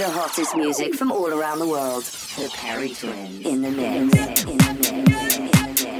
The hottest music from all around the world. The Perry Twins in the mix. In the mix. In the mix.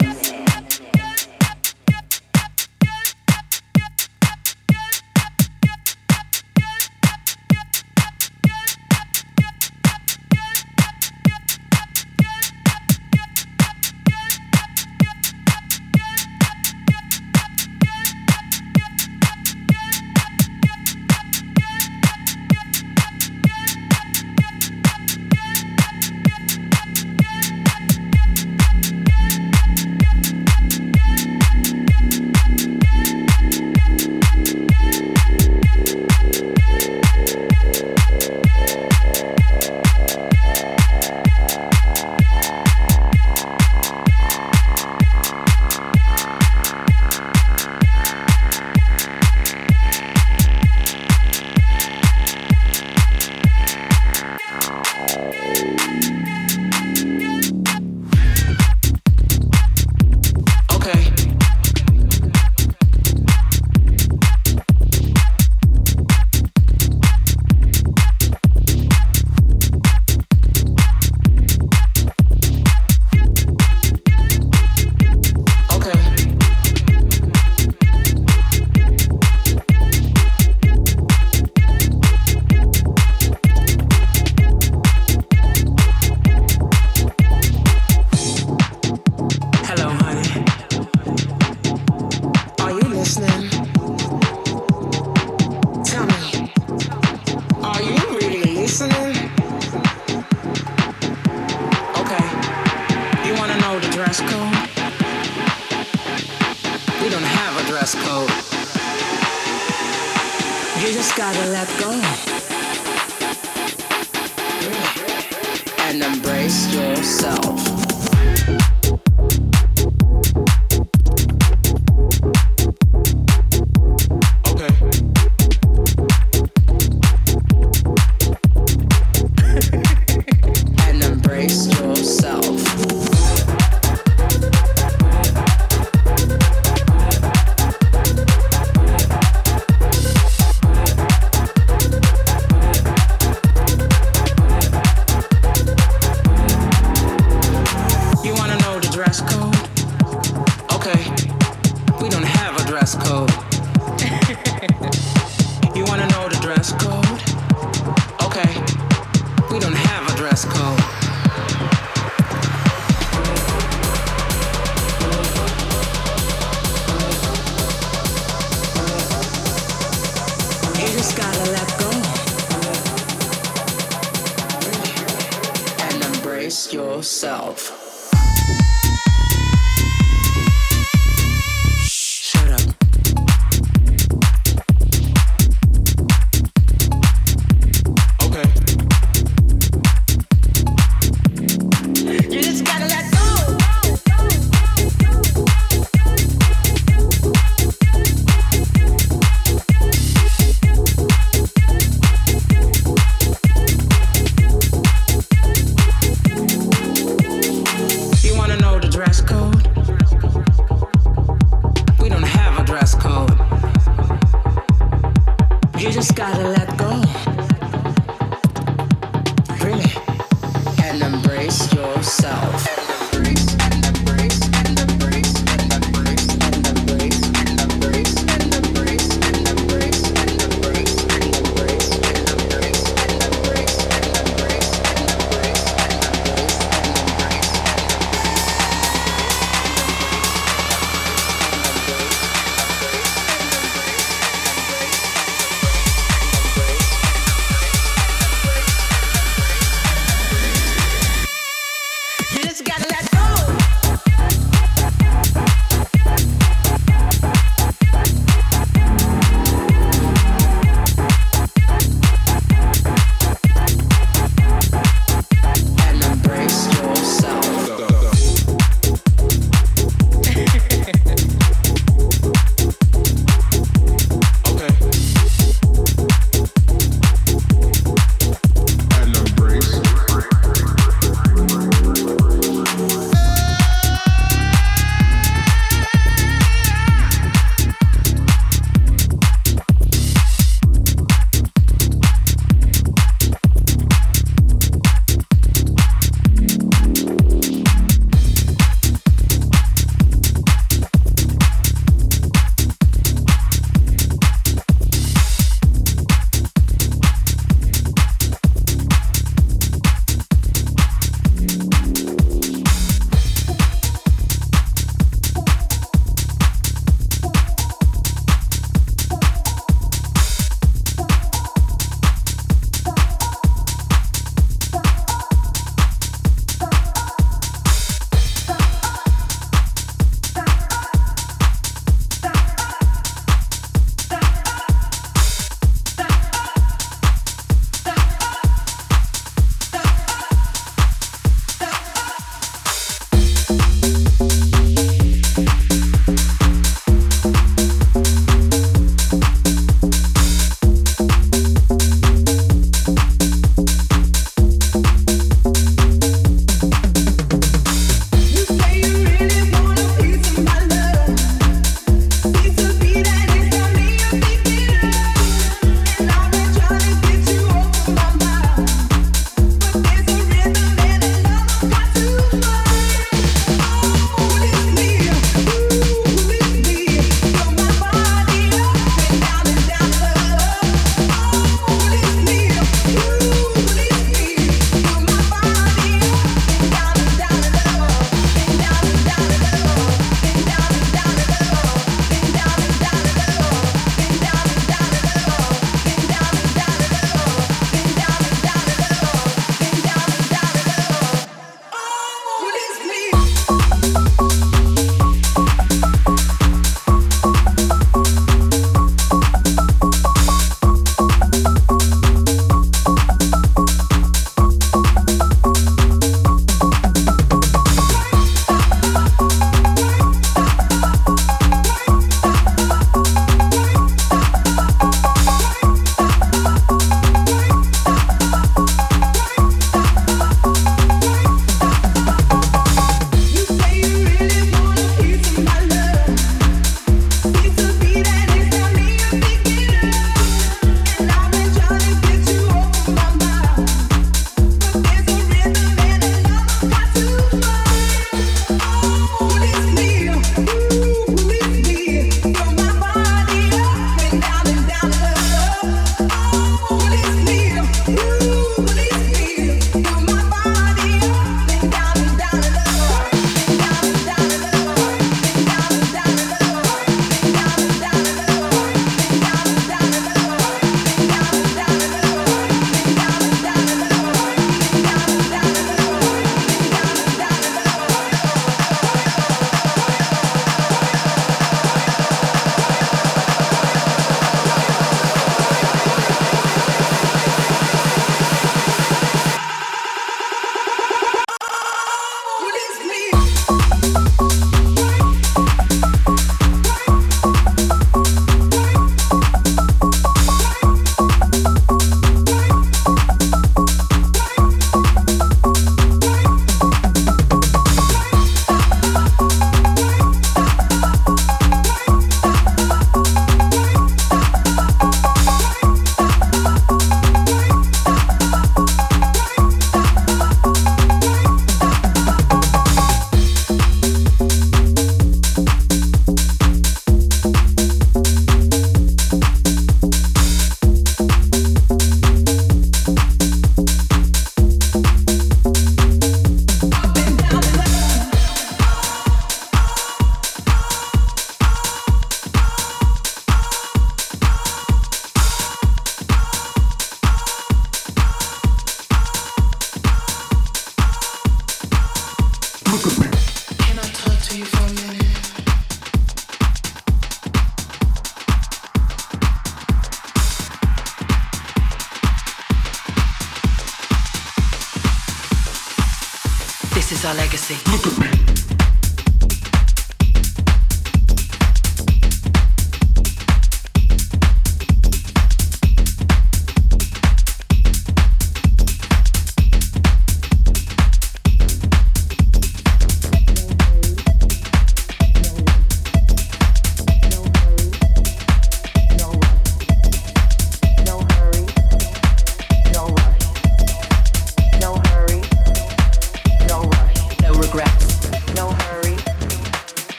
just gotta let go.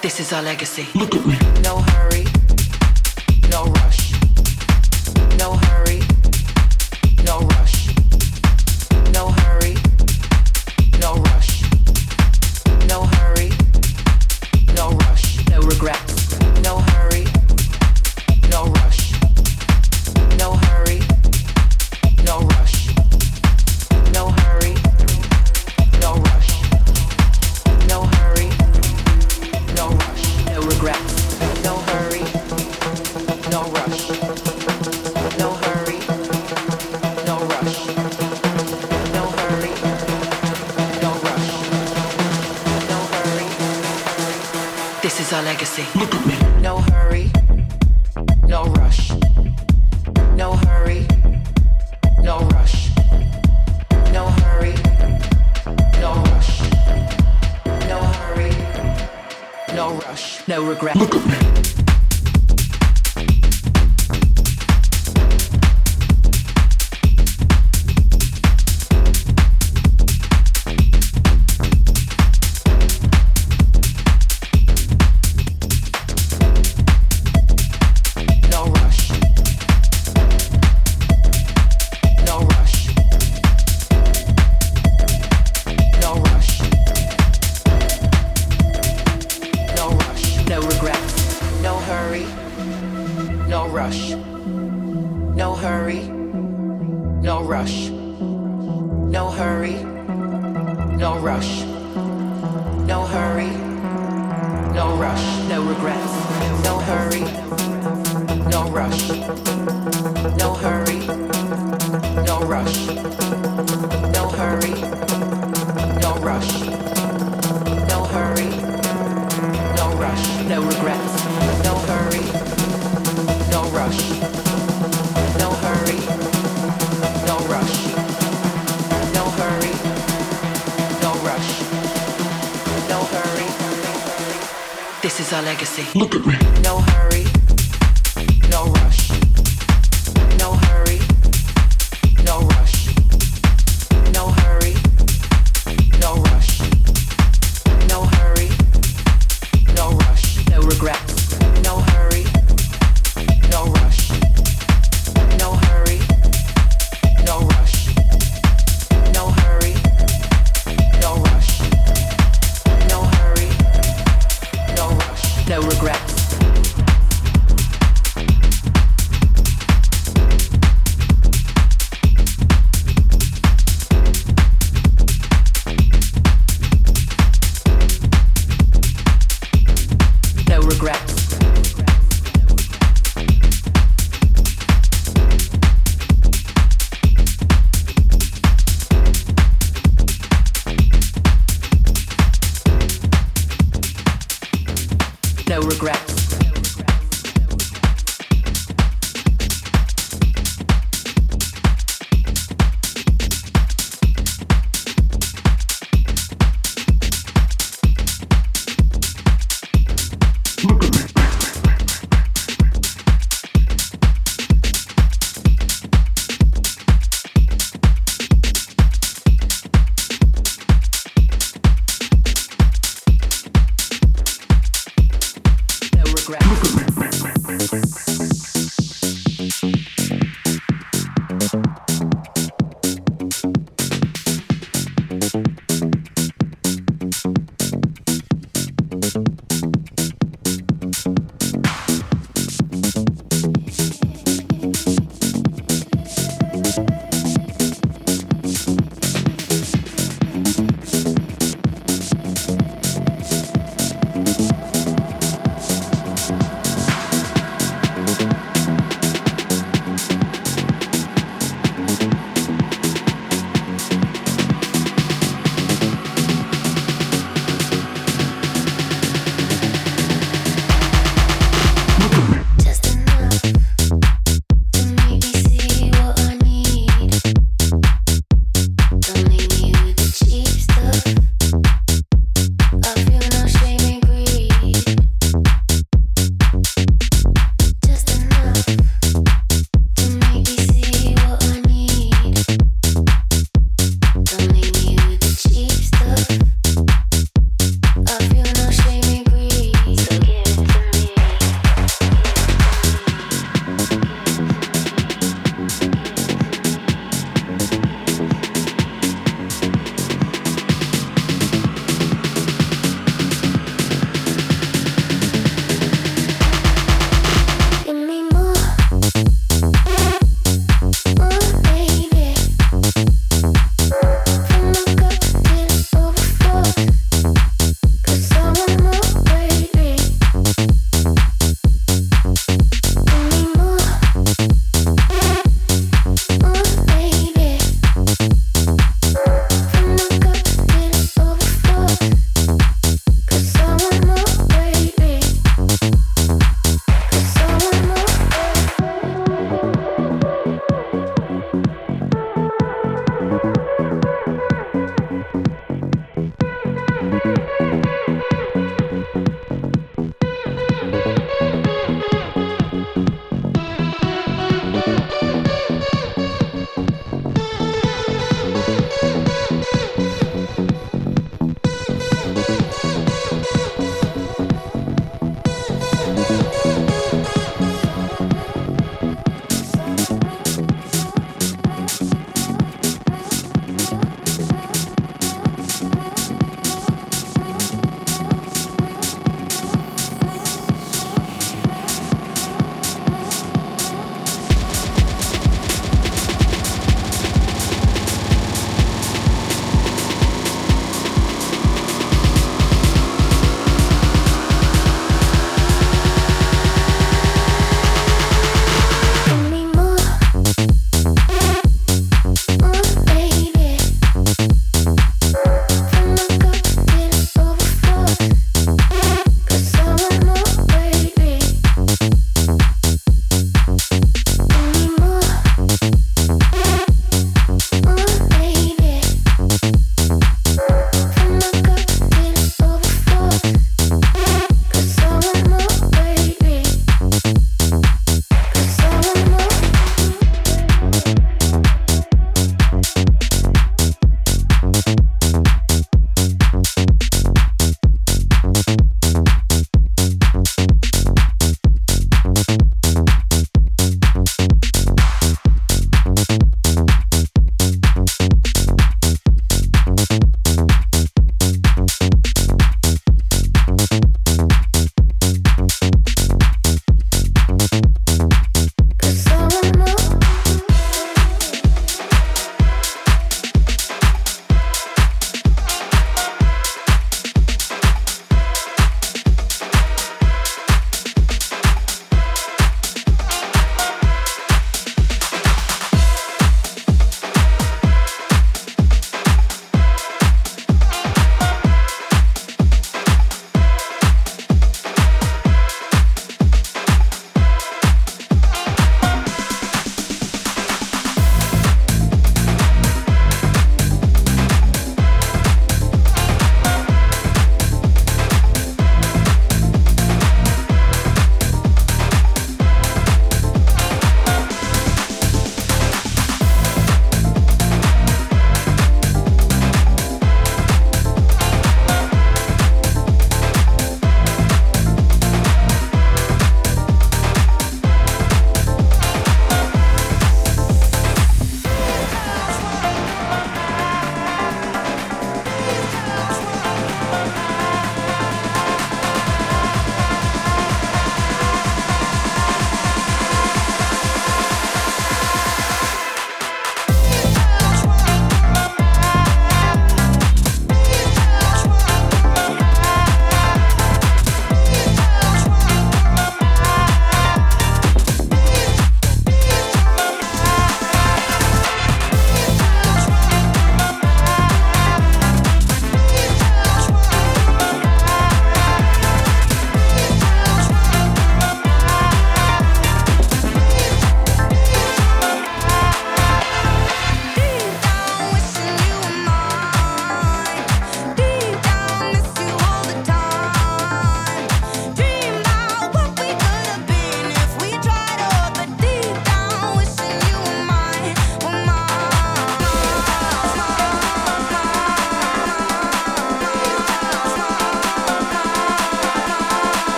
This is our legacy. Look at me. No hurry. No regrets, no hurry. legacy. Look at me. No hurry.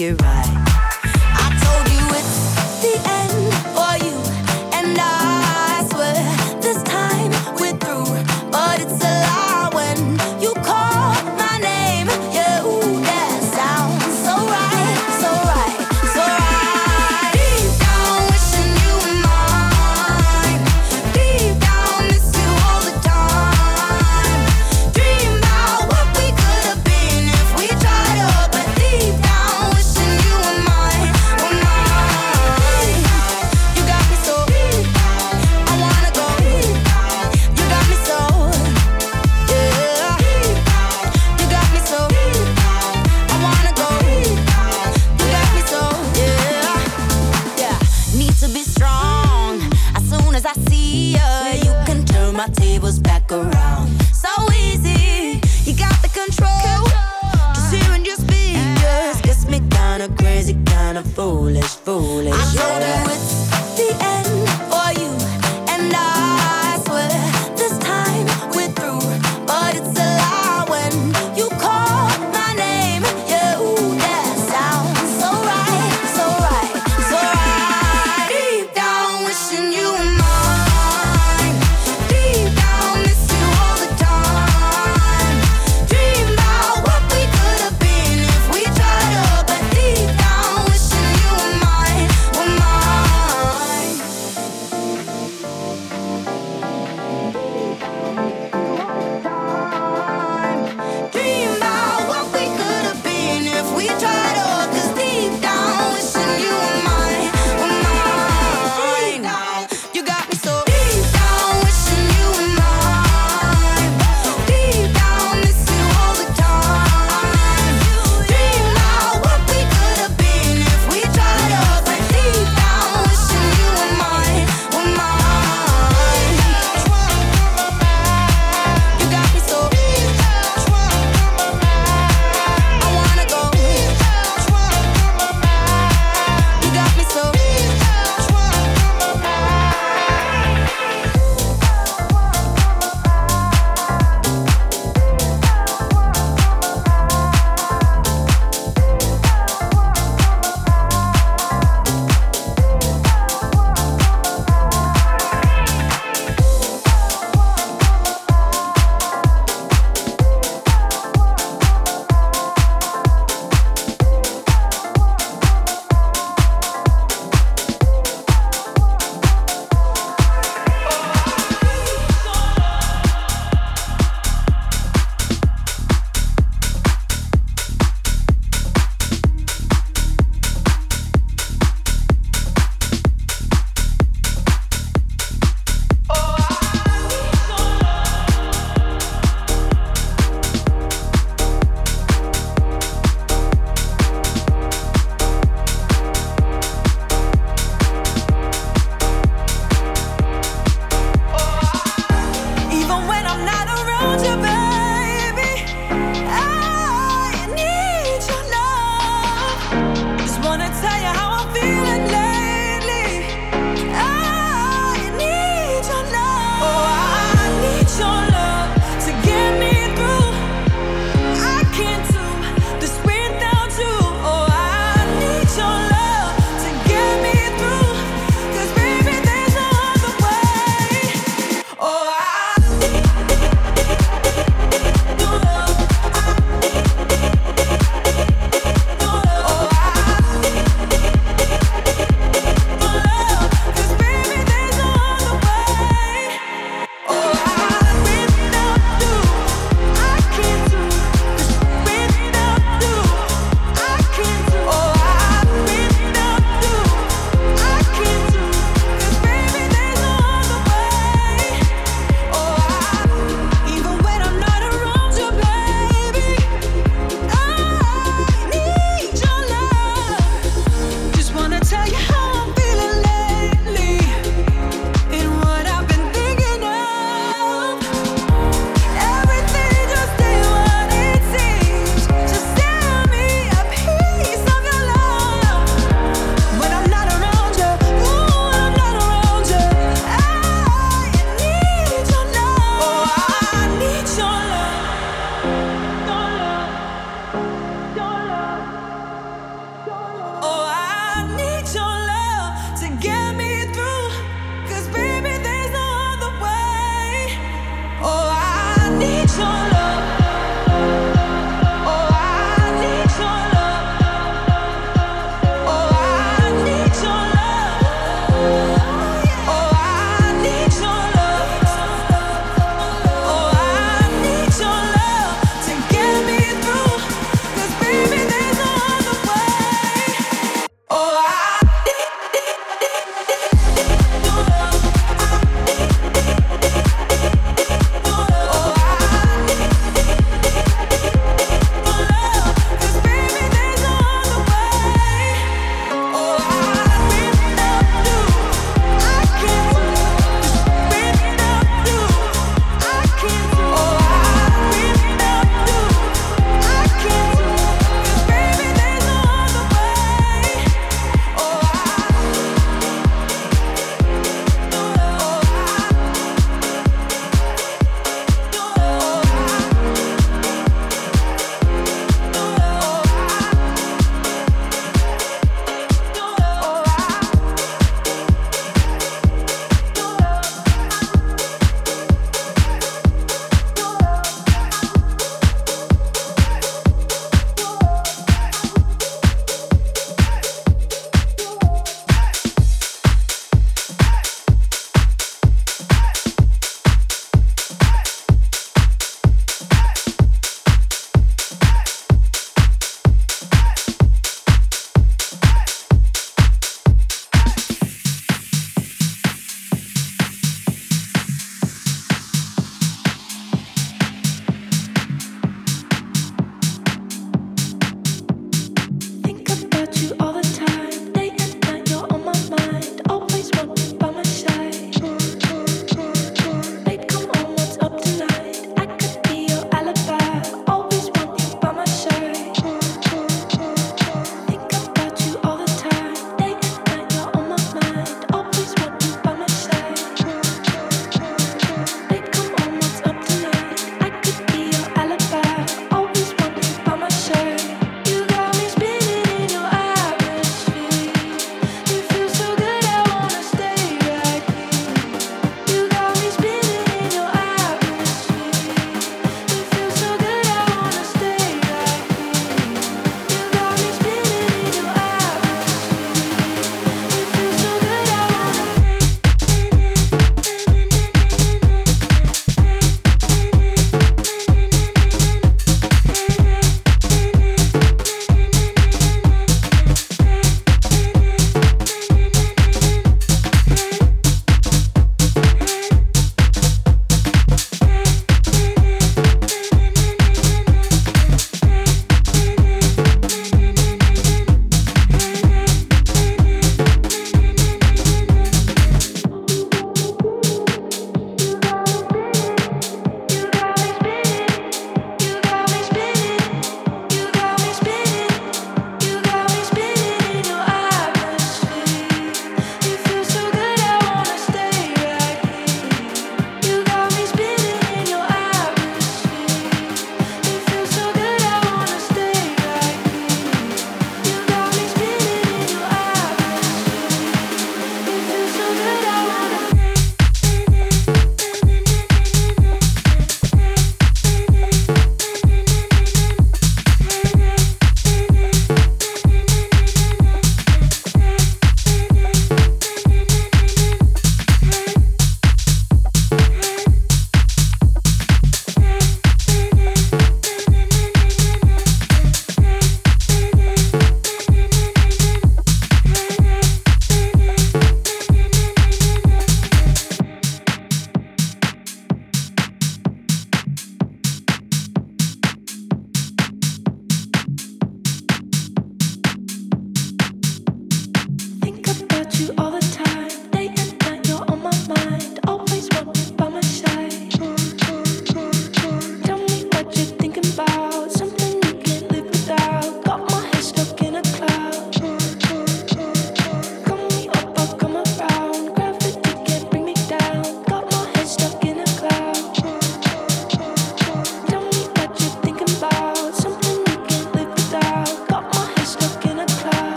It right.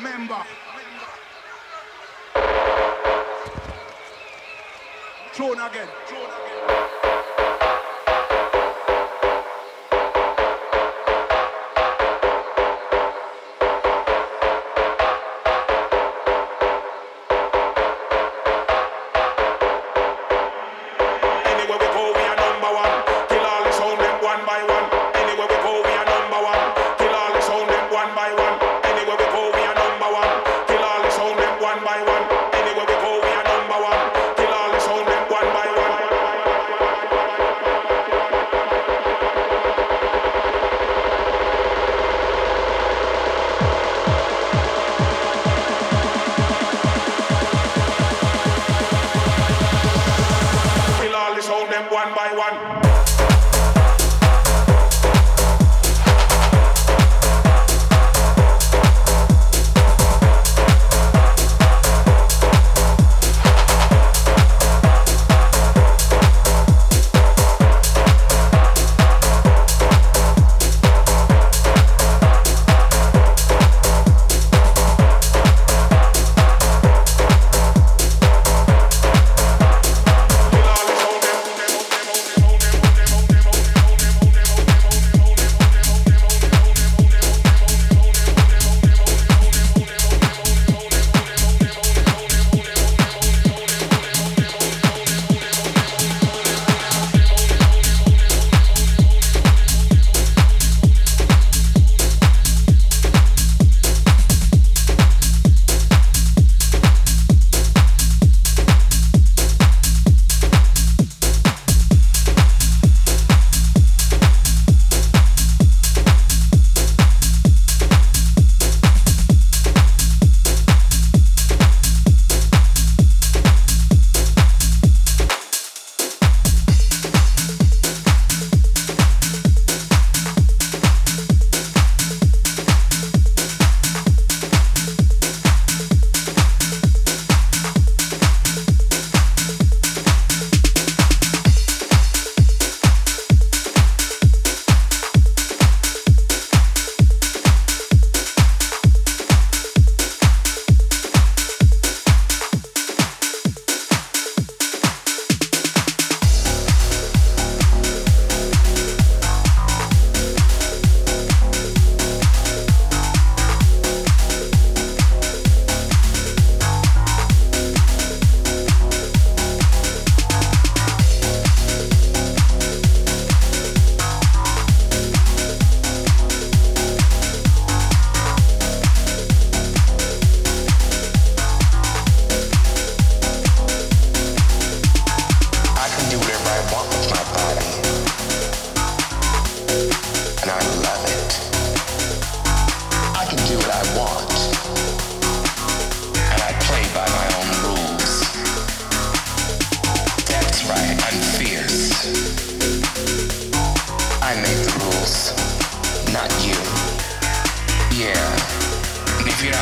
member. Throne again. Throne again.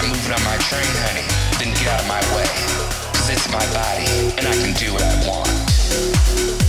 I'm moving on my train, honey, then get out of my way. Cause it's my body, and I can do what I want.